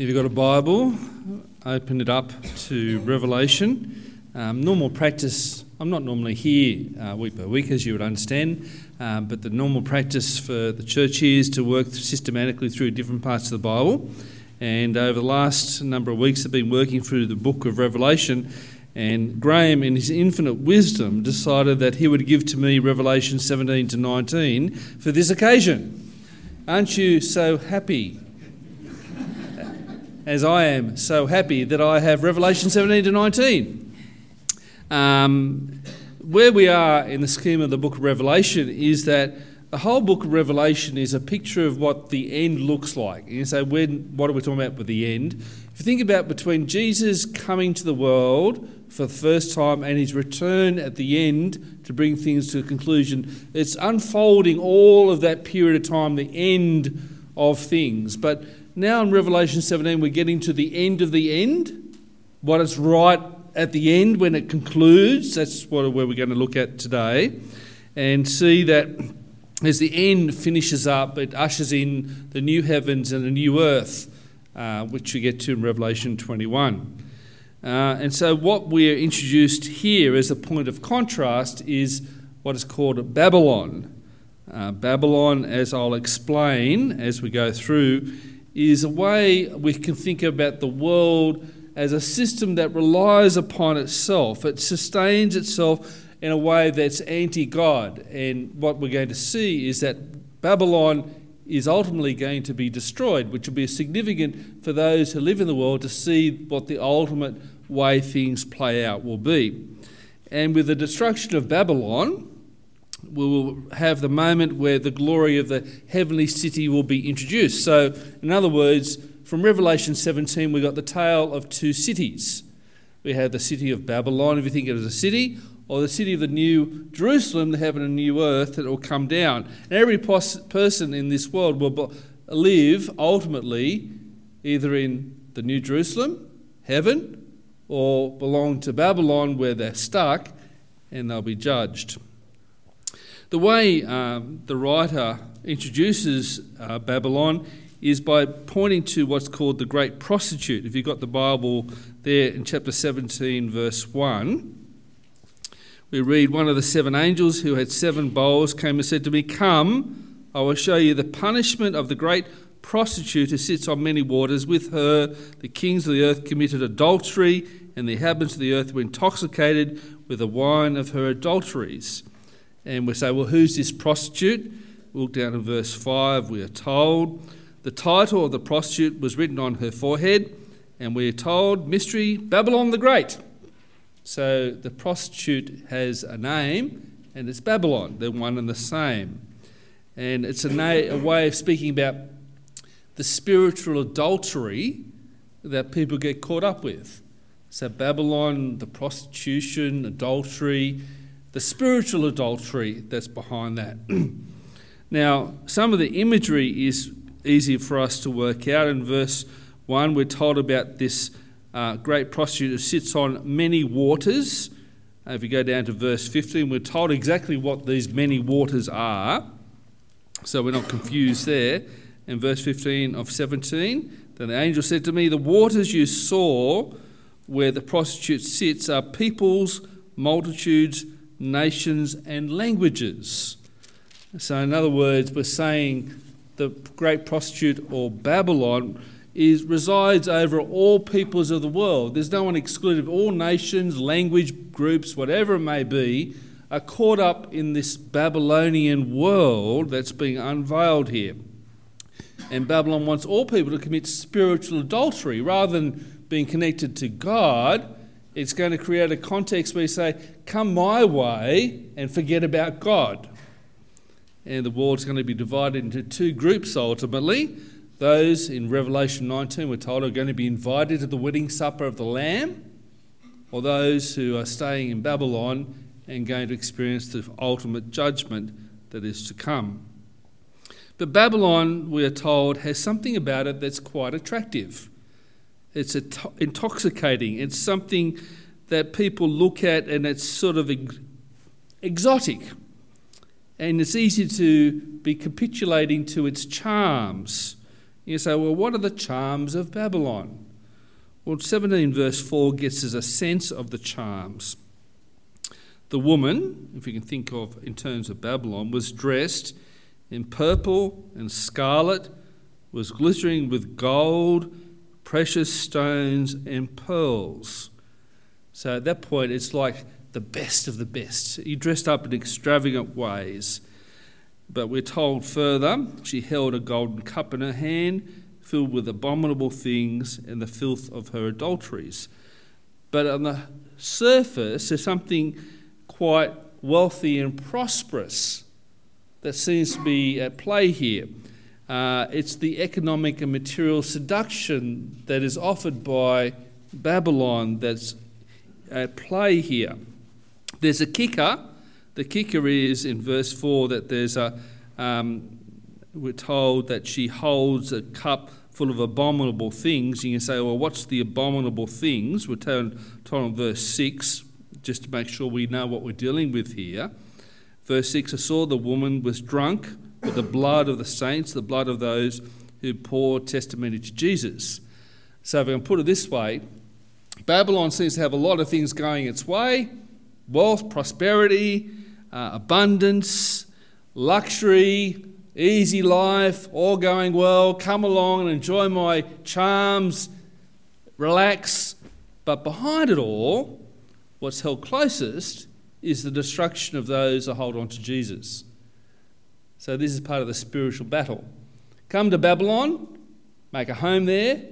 If you've got a Bible, open it up to Revelation. Um, normal practice, I'm not normally here uh, week by week, as you would understand, um, but the normal practice for the church here is to work systematically through different parts of the Bible. And over the last number of weeks, I've been working through the book of Revelation. And Graham, in his infinite wisdom, decided that he would give to me Revelation 17 to 19 for this occasion. Aren't you so happy as I am so happy that I have Revelation 17 to 19. Um, where we are in the scheme of the book of Revelation is that the whole book of Revelation is a picture of what the end looks like. And you say, when, what are we talking about with the end? If you think about between Jesus coming to the world for the first time and his return at the end to bring things to a conclusion, it's unfolding all of that period of time, the end of things. But now in Revelation 17, we're getting to the end of the end, what is right at the end when it concludes. That's what where we're going to look at today, and see that as the end finishes up, it ushers in the new heavens and the new earth, uh, which we get to in Revelation 21. Uh, and so, what we're introduced here as a point of contrast is what is called Babylon. Uh, Babylon, as I'll explain as we go through, is a way we can think about the world as a system that relies upon itself. It sustains itself in a way that's anti God. And what we're going to see is that Babylon is ultimately going to be destroyed, which will be significant for those who live in the world to see what the ultimate way things play out will be. And with the destruction of Babylon, we will have the moment where the glory of the heavenly city will be introduced. So, in other words, from Revelation 17, we've got the tale of two cities. We have the city of Babylon, if you think of it as a city, or the city of the new Jerusalem, the heaven and new earth that will come down. And every pos- person in this world will live ultimately either in the new Jerusalem, heaven, or belong to Babylon where they're stuck and they'll be judged. The way um, the writer introduces uh, Babylon is by pointing to what's called the great prostitute. If you've got the Bible there in chapter 17, verse 1, we read One of the seven angels who had seven bowls came and said to me, Come, I will show you the punishment of the great prostitute who sits on many waters. With her, the kings of the earth committed adultery, and the inhabitants of the earth were intoxicated with the wine of her adulteries. And we say, well, who's this prostitute? We look down in verse 5, we are told the title of the prostitute was written on her forehead, and we are told Mystery Babylon the Great. So the prostitute has a name, and it's Babylon. They're one and the same. And it's a, na- a way of speaking about the spiritual adultery that people get caught up with. So, Babylon, the prostitution, adultery, the spiritual adultery that's behind that. now, some of the imagery is easy for us to work out. In verse 1, we're told about this uh, great prostitute who sits on many waters. Uh, if you go down to verse 15, we're told exactly what these many waters are, so we're not confused there. In verse 15 of 17, then the angel said to me, The waters you saw where the prostitute sits are peoples, multitudes, nations, and languages. So, in other words, we're saying the great prostitute or Babylon is, resides over all peoples of the world. There's no one excluded. All nations, language groups, whatever it may be, are caught up in this Babylonian world that's being unveiled here. And Babylon wants all people to commit spiritual adultery rather than being connected to God it's going to create a context where you say, Come my way and forget about God. And the world's going to be divided into two groups ultimately. Those in Revelation 19, we're told, are going to be invited to the wedding supper of the Lamb, or those who are staying in Babylon and going to experience the ultimate judgment that is to come. But Babylon, we are told, has something about it that's quite attractive. It's intoxicating. It's something that people look at and it's sort of exotic. And it's easy to be capitulating to its charms. You say, well, what are the charms of Babylon? Well, 17 verse 4 gets us a sense of the charms. The woman, if you can think of in terms of Babylon, was dressed in purple and scarlet, was glittering with gold, precious stones, and pearls. So at that point, it's like the best of the best. He dressed up in extravagant ways. But we're told further, she held a golden cup in her hand, filled with abominable things and the filth of her adulteries. But on the surface, there's something quite wealthy and prosperous that seems to be at play here. Uh, it's the economic and material seduction that is offered by Babylon that's at play here. There's a kicker. The kicker is in verse 4 that there's a, um, we're told that she holds a cup full of abominable things. You can say, well, what's the abominable things? We're told, told in verse 6, just to make sure we know what we're dealing with here. Verse 6 I saw the woman was drunk with the blood of the saints, the blood of those who pour testimony to Jesus. So, if I can put it this way, Babylon seems to have a lot of things going its way wealth, prosperity, uh, abundance, luxury, easy life, all going well. Come along and enjoy my charms, relax. But behind it all, what's held closest is the destruction of those who hold on to Jesus. So, this is part of the spiritual battle. Come to Babylon, make a home there,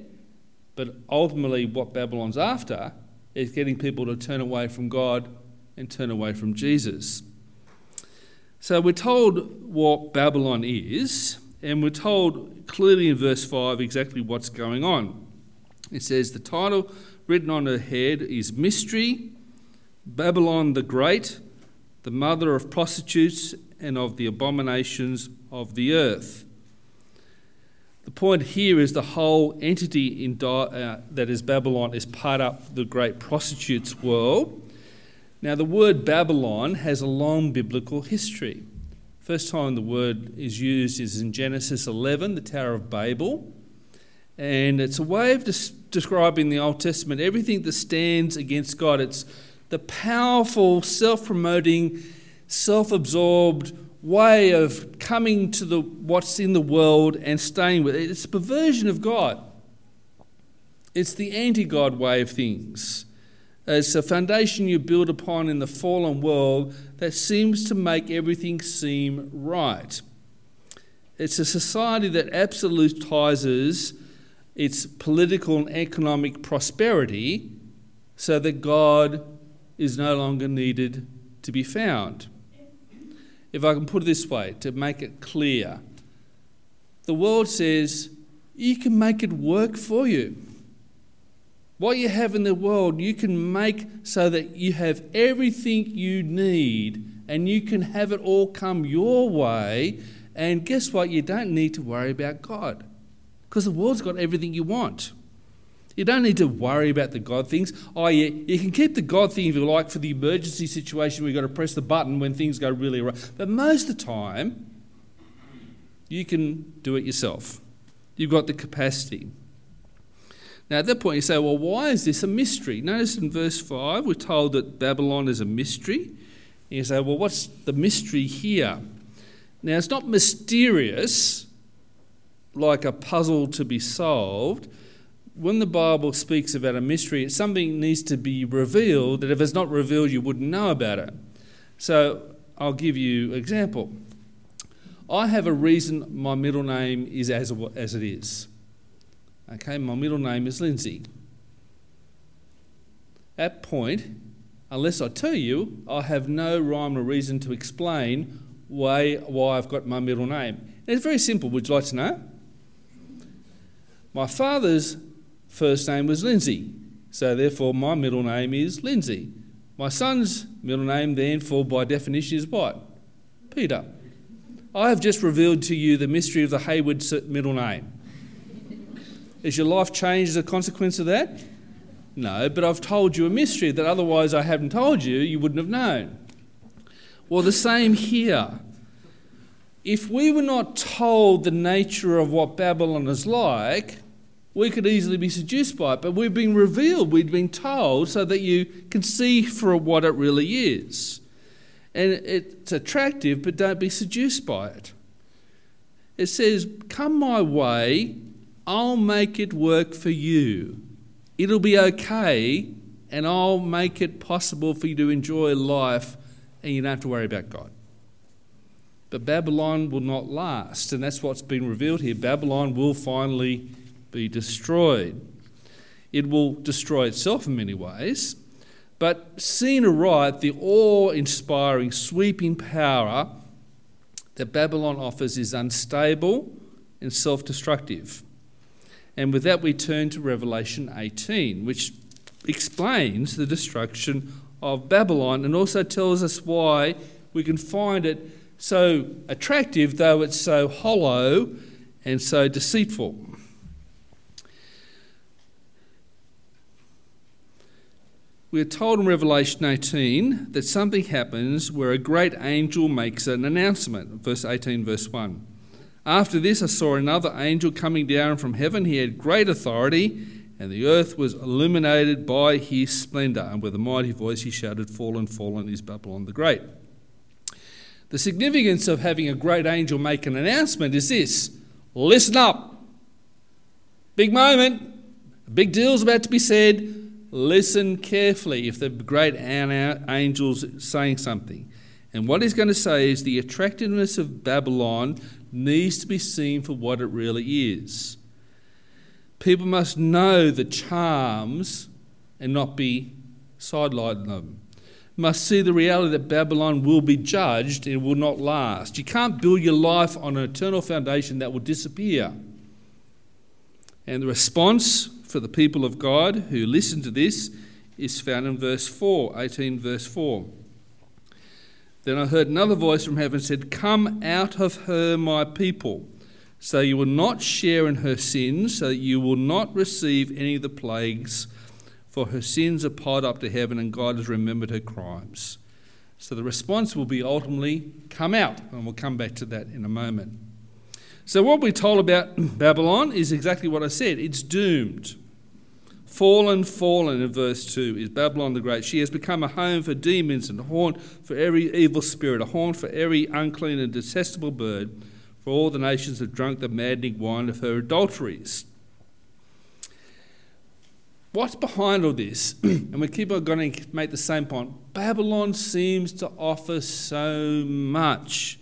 but ultimately, what Babylon's after is getting people to turn away from God and turn away from Jesus. So we're told what Babylon is, and we're told clearly in verse 5 exactly what's going on. It says the title written on her head is Mystery, Babylon the Great, the mother of prostitutes and of the abominations of the earth. The point here is the whole entity in, uh, that is Babylon is part of the great prostitutes world. Now, the word Babylon has a long biblical history. First time the word is used is in Genesis 11, the Tower of Babel. And it's a way of des- describing the Old Testament everything that stands against God. It's the powerful, self promoting, self absorbed way of coming to the what's in the world and staying with it. It's a perversion of God. It's the anti-God way of things. It's a foundation you build upon in the fallen world that seems to make everything seem right. It's a society that absolutizes its political and economic prosperity so that God is no longer needed to be found if I can put it this way to make it clear, the world says you can make it work for you. What you have in the world, you can make so that you have everything you need and you can have it all come your way. And guess what? You don't need to worry about God because the world's got everything you want. You don't need to worry about the God things. Oh, yeah, you can keep the God thing if you like for the emergency situation where you've got to press the button when things go really wrong. But most of the time, you can do it yourself. You've got the capacity. Now, at that point, you say, well, why is this a mystery? Notice in verse 5, we're told that Babylon is a mystery. And you say, well, what's the mystery here? Now, it's not mysterious like a puzzle to be solved when the Bible speaks about a mystery, something needs to be revealed that if it's not revealed, you wouldn't know about it. So I'll give you an example. I have a reason my middle name is as, as it is. Okay, my middle name is Lindsay. At point, unless I tell you, I have no rhyme or reason to explain why, why I've got my middle name. And it's very simple. Would you like to know? My father's first name was Lindsay, so therefore my middle name is Lindsay. My son's middle name, therefore, by definition, is what? Peter. I have just revealed to you the mystery of the Hayward middle name. Is your life changed as a consequence of that? No, but I've told you a mystery that otherwise I haven't told you, you wouldn't have known. Well, the same here. if we were not told the nature of what Babylon is like, we could easily be seduced by it. But we've been revealed, we've been told, so that you can see for what it really is. And it's attractive, but don't be seduced by it. It says, Come my way, I'll make it work for you. It'll be okay, and I'll make it possible for you to enjoy life, and you don't have to worry about God. But Babylon will not last, and that's what's been revealed here. Babylon will finally be destroyed. It will destroy itself in many ways, but seen aright, the awe inspiring, sweeping power that Babylon offers is unstable and self destructive. And with that, we turn to Revelation 18, which explains the destruction of Babylon and also tells us why we can find it so attractive, though it's so hollow and so deceitful. We're told in Revelation 18 that something happens where a great angel makes an announcement. Verse 18, verse 1. After this, I saw another angel coming down from heaven. He had great authority, and the earth was illuminated by his splendour. And with a mighty voice, he shouted, Fallen, fallen is Babylon the Great. The significance of having a great angel make an announcement is this listen up. Big moment, big deal's about to be said. Listen carefully if the great angel's saying something. And what he's going to say is the attractiveness of Babylon needs to be seen for what it really is. People must know the charms and not be sidelining them must see the reality that Babylon will be judged and will not last. You can't build your life on an eternal foundation that will disappear. And the response for the people of God who listen to this is found in verse 4, 18 verse 4. Then I heard another voice from heaven said, Come out of her, my people, so you will not share in her sins, so that you will not receive any of the plagues for her sins are piled up to heaven and God has remembered her crimes. So the response will be ultimately come out, and we'll come back to that in a moment. So, what we're told about Babylon is exactly what I said it's doomed. Fallen, fallen in verse 2 is Babylon the Great. She has become a home for demons and a haunt for every evil spirit, a haunt for every unclean and detestable bird, for all the nations have drunk the maddening wine of her adulteries. What's behind all this? and we keep on going to make the same point. Babylon seems to offer so much,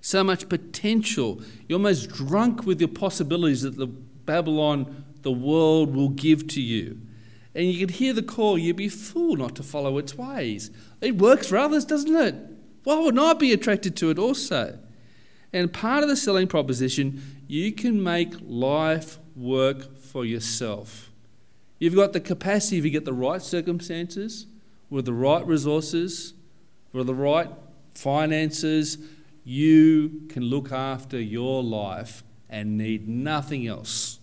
so much potential. You're almost drunk with the possibilities that the Babylon, the world, will give to you. And you can hear the call, you'd be fool not to follow its ways. It works for others, doesn't it? Why would I be attracted to it also? And part of the selling proposition, you can make life work for yourself. You've got the capacity, if you get the right circumstances, with the right resources, with the right finances, you can look after your life and need nothing else.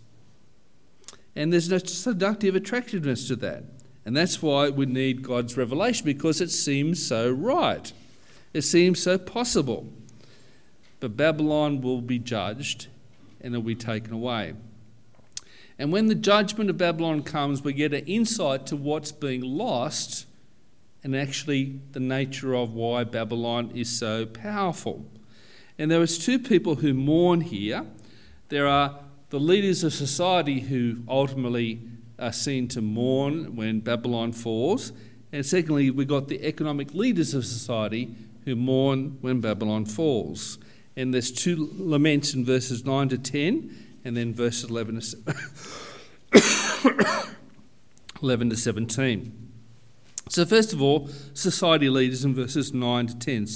And there's no seductive attractiveness to that. And that's why we need God's revelation because it seems so right. It seems so possible. But Babylon will be judged and it will be taken away. And when the judgment of Babylon comes, we get an insight to what's being lost and actually the nature of why Babylon is so powerful. And there is two people who mourn here. There are the leaders of society who ultimately are seen to mourn when Babylon falls. And secondly, we've got the economic leaders of society who mourn when Babylon falls. And there's two laments in verses 9 to 10 and then verses 11 to, 11 to 17. So, first of all, society leaders in verses 9 to 10,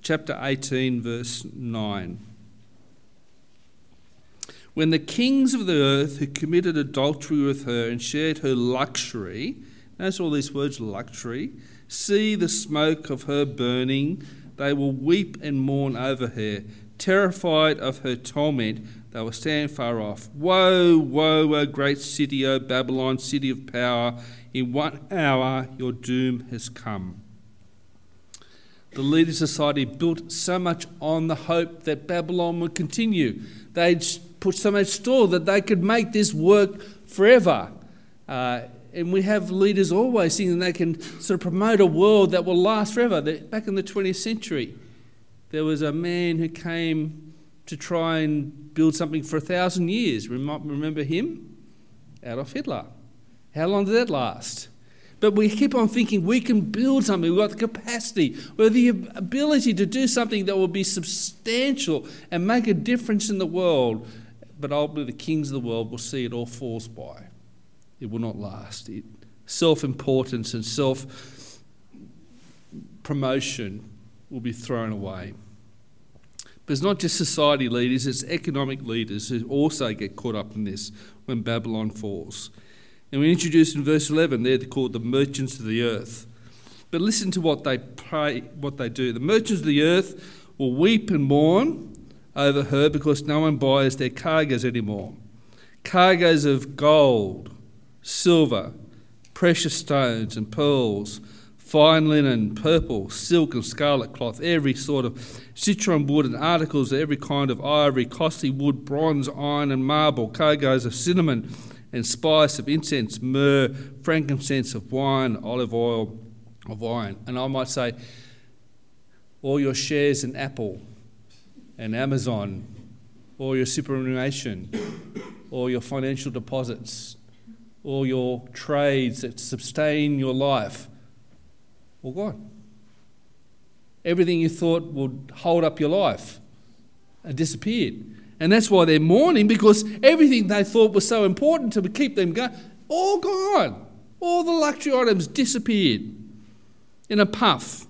chapter 18, verse 9. When the kings of the earth who committed adultery with her and shared her luxury, notice all these words luxury, see the smoke of her burning, they will weep and mourn over her. Terrified of her torment, they will stand far off. Woe, woe, O great city, O Babylon, city of power! In one hour your doom has come. the leaders of society built so much on the hope that Babylon would continue. They'd put so much store that they could make this work forever. Uh, and we have leaders always thinking they can sort of promote a world that will last forever. Back in the 20th century, there was a man who came to try and build something for a thousand years. Remember him? Adolf Hitler. How long did that last? But we keep on thinking we can build something, we've got the capacity, we have the ability to do something that will be substantial and make a difference in the world. But ultimately, the kings of the world will see it all falls by. It will not last. Self importance and self promotion will be thrown away. But it's not just society leaders, it's economic leaders who also get caught up in this when Babylon falls. And we introduced in verse 11, they're called the merchants of the earth. But listen to what they pray, what they do. The merchants of the earth will weep and mourn over her because no one buys their cargoes anymore. Cargoes of gold, silver, precious stones and pearls, fine linen, purple, silk and scarlet cloth, every sort of citron wood and articles of every kind of ivory, costly wood, bronze, iron and marble, cargoes of cinnamon and spice of incense, myrrh, frankincense of wine, olive oil of wine. And I might say, all your shares in Apple and Amazon, all your superannuation, all your financial deposits, all your trades that sustain your life, all gone. Everything you thought would hold up your life disappeared. And that's why they're mourning because everything they thought was so important to keep them going, all gone. All the luxury items disappeared in a puff.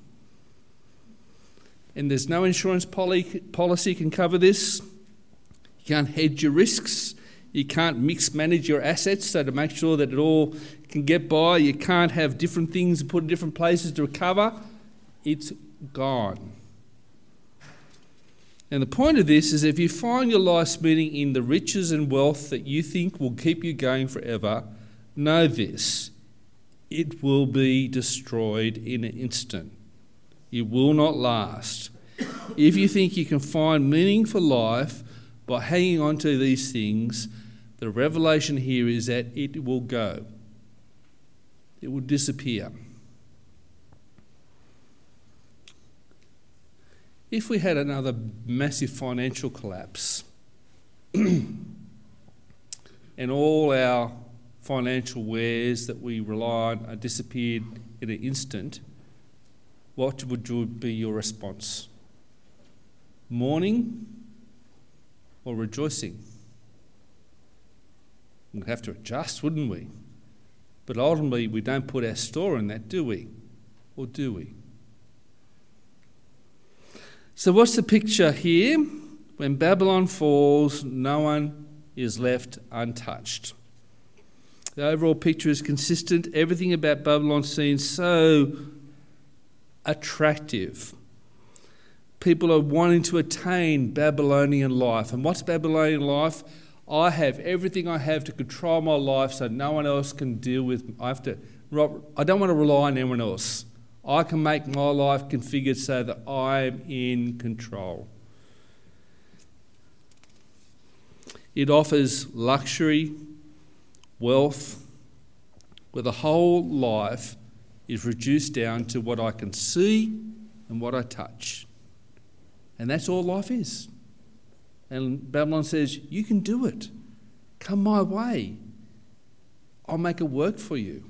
And there's no insurance policy can cover this. You can't hedge your risks. You can't mix manage your assets so to make sure that it all can get by. You can't have different things put in different places to recover. It's gone. And the point of this is if you find your life's meaning in the riches and wealth that you think will keep you going forever, know this it will be destroyed in an instant. It will not last. If you think you can find meaning for life by hanging on to these things, the revelation here is that it will go, it will disappear. if we had another massive financial collapse and all our financial wares that we rely on disappeared in an instant, what would be your response? Mourning or rejoicing? We'd have to adjust, wouldn't we? But ultimately, we don't put our store in that, do we? Or do we? So, what's the picture here? When Babylon falls, no one is left untouched. The overall picture is consistent. Everything about Babylon seems so attractive. People are wanting to attain Babylonian life. And what's Babylonian life? I have everything I have to control my life so no one else can deal with I have to I don't want to rely on anyone else. I can make my life configured so that I'm in control. It offers luxury, wealth, where the whole life is reduced down to what I can see and what I touch. And that's all life is. And Babylon says, You can do it. Come my way. I'll make it work for you.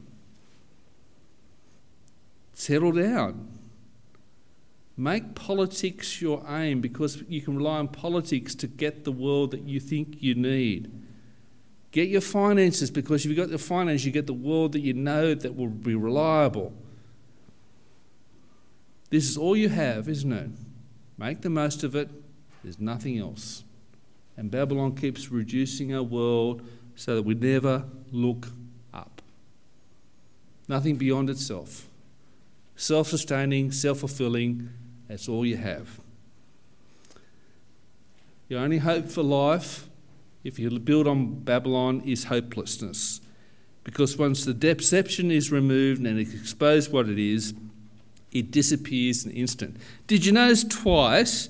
Settle down. Make politics your aim because you can rely on politics to get the world that you think you need. Get your finances because if you've got the finance, you get the world that you know that will be reliable. This is all you have, isn't it? Make the most of it. There's nothing else. And Babylon keeps reducing our world so that we never look up. Nothing beyond itself self sustaining, self fulfilling, that's all you have. Your only hope for life, if you build on Babylon, is hopelessness. Because once the deception is removed and it's exposed what it is, it disappears in an instant. Did you notice twice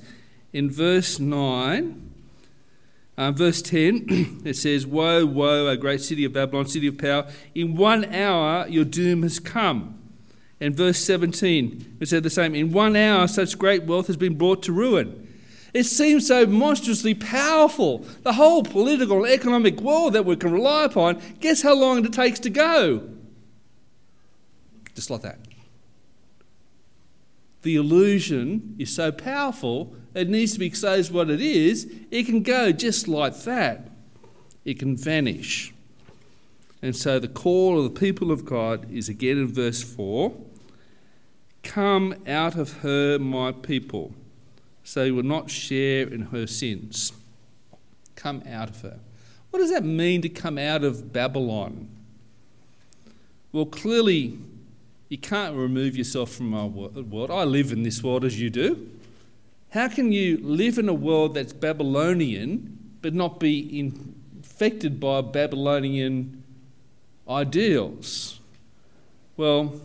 in verse 9? Uh, verse 10, it says, Woe, woe, a great city of Babylon, city of power, in one hour your doom has come. And verse 17, it said the same, In one hour such great wealth has been brought to ruin. It seems so monstrously powerful. The whole political and economic world that we can rely upon, guess how long it takes to go? Just like that. The illusion is so powerful, it needs to be exposed what it is. It can go just like that, it can vanish. And so the call of the people of God is again in verse 4 Come out of her, my people, so you will not share in her sins. Come out of her. What does that mean to come out of Babylon? Well, clearly, you can't remove yourself from our world. I live in this world as you do. How can you live in a world that's Babylonian but not be infected by Babylonian ideals? Well,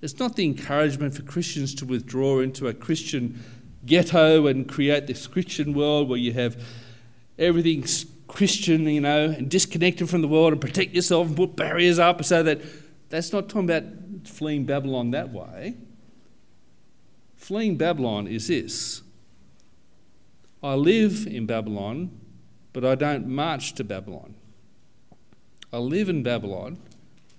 it's not the encouragement for Christians to withdraw into a Christian ghetto and create this Christian world where you have everything Christian, you know, and disconnected from the world and protect yourself and put barriers up so that that's not talking about fleeing Babylon that way. Fleeing Babylon is this I live in Babylon, but I don't march to Babylon. I live in Babylon,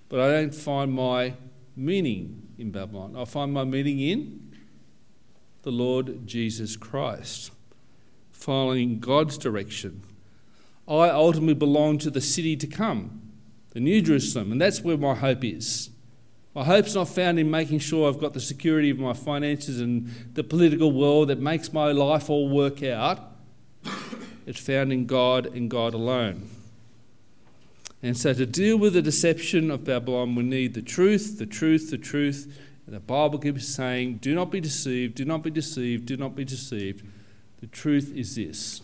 but I don't find my meaning in Babylon. I find my meaning in the Lord Jesus Christ, following God's direction. I ultimately belong to the city to come, the New Jerusalem, and that's where my hope is. My hope's not found in making sure I've got the security of my finances and the political world that makes my life all work out. It's found in God and God alone. And so, to deal with the deception of Babylon, we need the truth, the truth, the truth. And the Bible keeps saying, Do not be deceived, do not be deceived, do not be deceived. The truth is this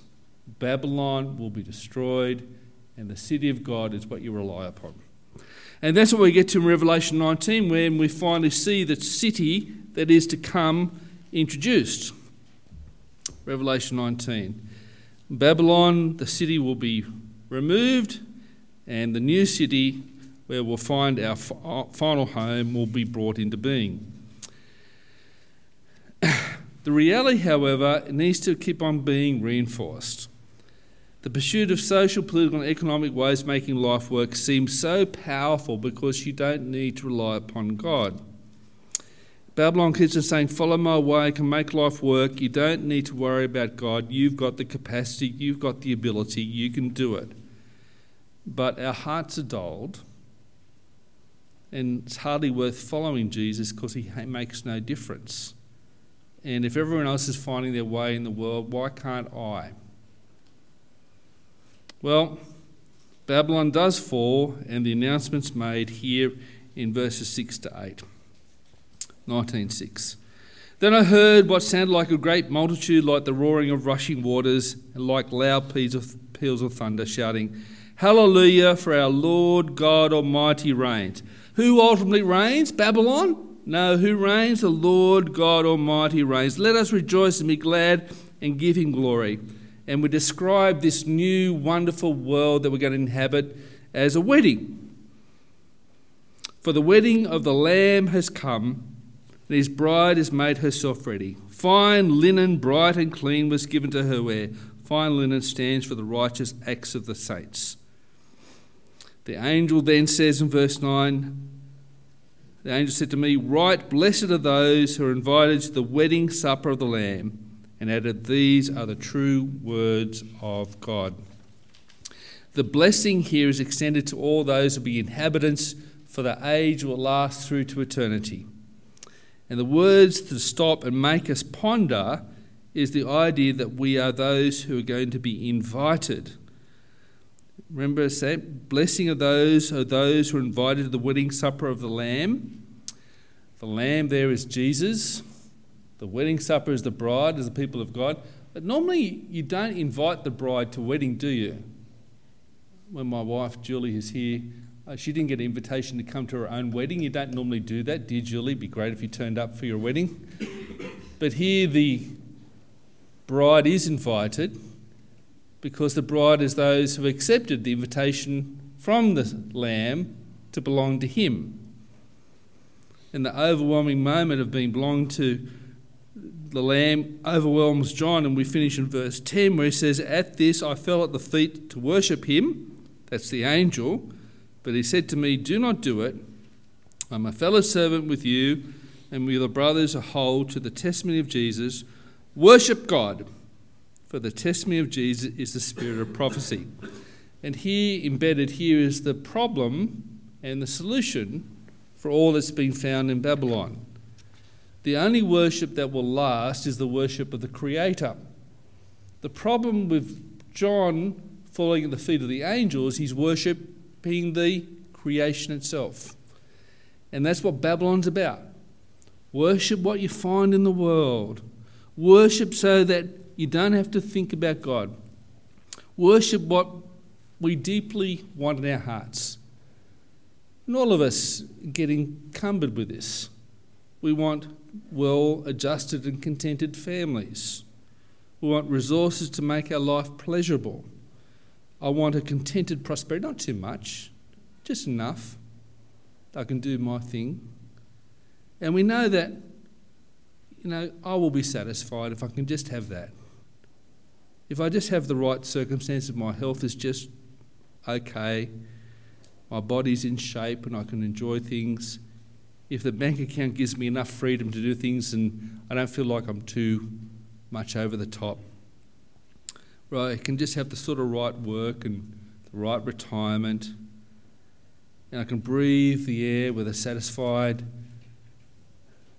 Babylon will be destroyed, and the city of God is what you rely upon. And that's what we get to in Revelation 19, when we finally see the city that is to come introduced. Revelation 19. Babylon, the city will be removed and the new city where we'll find our uh, final home will be brought into being. the reality, however, needs to keep on being reinforced. The pursuit of social, political, and economic ways of making life work seems so powerful because you don't need to rely upon God. Babylon keeps on saying, Follow my way, I can make life work. You don't need to worry about God. You've got the capacity, you've got the ability, you can do it but our hearts are dulled, and it's hardly worth following Jesus because he makes no difference. And if everyone else is finding their way in the world, why can't I? Well, Babylon does fall, and the announcement's made here in verses 6 to 8. 19.6. Then I heard what sounded like a great multitude, like the roaring of rushing waters, and like loud peals of, peals of thunder, shouting, Hallelujah, for our Lord God Almighty reigns. Who ultimately reigns? Babylon? No, who reigns? The Lord God Almighty reigns. Let us rejoice and be glad and give him glory. And we describe this new wonderful world that we're going to inhabit as a wedding. For the wedding of the Lamb has come, and his bride has made herself ready. Fine linen, bright and clean, was given to her wear. Fine linen stands for the righteous acts of the saints. The angel then says in verse 9, the angel said to me, Right, blessed are those who are invited to the wedding supper of the Lamb, and added, These are the true words of God. The blessing here is extended to all those who be inhabitants, for the age will last through to eternity. And the words to stop and make us ponder is the idea that we are those who are going to be invited Remember, blessing of those are those who are invited to the wedding supper of the Lamb. The Lamb there is Jesus. The wedding supper is the bride, is the people of God. But normally you don't invite the bride to wedding, do you? When my wife Julie is here, Uh, she didn't get an invitation to come to her own wedding. You don't normally do that, dear Julie. It'd be great if you turned up for your wedding. But here the bride is invited because the bride is those who accepted the invitation from the Lamb to belong to Him. And the overwhelming moment of being belonged to the Lamb overwhelms John, and we finish in verse 10 where he says, At this I fell at the feet to worship Him. That's the angel. But he said to me, Do not do it. I'm a fellow servant with you and with the brothers a whole to the testimony of Jesus. Worship God, for the testimony of Jesus is the spirit of prophecy. And here, embedded here, is the problem and the solution for all that's been found in Babylon. The only worship that will last is the worship of the Creator. The problem with John falling at the feet of the angels, he's worshipping the creation itself. And that's what Babylon's about. Worship what you find in the world. Worship so that you don't have to think about God. Worship what we deeply want in our hearts. And all of us get encumbered with this. We want well adjusted and contented families. We want resources to make our life pleasurable. I want a contented prosperity, not too much, just enough. I can do my thing. And we know that, you know, I will be satisfied if I can just have that. If I just have the right circumstances, my health is just okay, my body's in shape, and I can enjoy things. If the bank account gives me enough freedom to do things and I don't feel like I'm too much over the top, right, I can just have the sort of right work and the right retirement, and I can breathe the air with a satisfied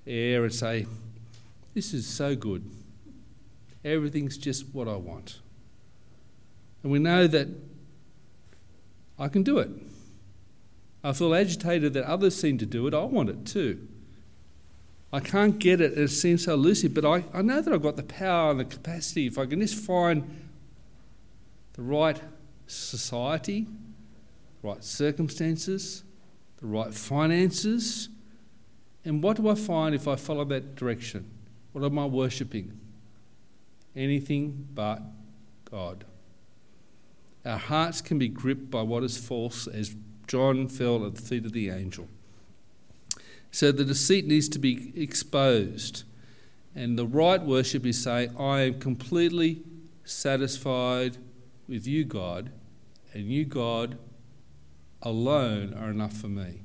air and say, This is so good. Everything's just what I want. And we know that I can do it. I feel agitated that others seem to do it. I want it too. I can't get it, it seems so elusive, but I, I know that I've got the power and the capacity. If I can just find the right society, right circumstances, the right finances, and what do I find if I follow that direction? What am I worshipping? Anything but God. Our hearts can be gripped by what is false as John fell at the feet of the angel. So the deceit needs to be exposed. And the right worship is saying, I am completely satisfied with you, God, and you, God, alone are enough for me.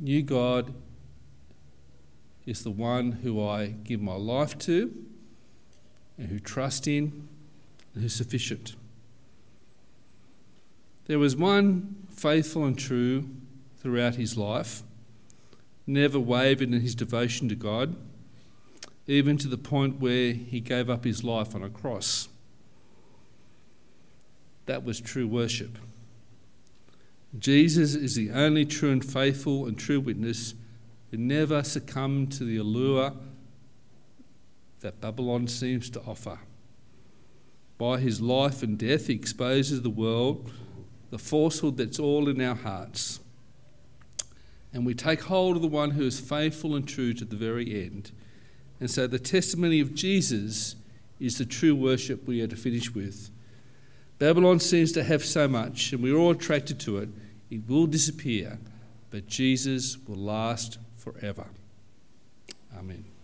You, God, is the one who I give my life to and who trust in and who's sufficient. There was one faithful and true throughout his life, never wavered in his devotion to God, even to the point where he gave up his life on a cross. That was true worship. Jesus is the only true and faithful and true witness who never succumbed to the allure that Babylon seems to offer. By his life and death, he exposes the world, the falsehood that's all in our hearts. And we take hold of the one who is faithful and true to the very end. And so the testimony of Jesus is the true worship we are to finish with. Babylon seems to have so much, and we're all attracted to it. It will disappear, but Jesus will last forever. Amen.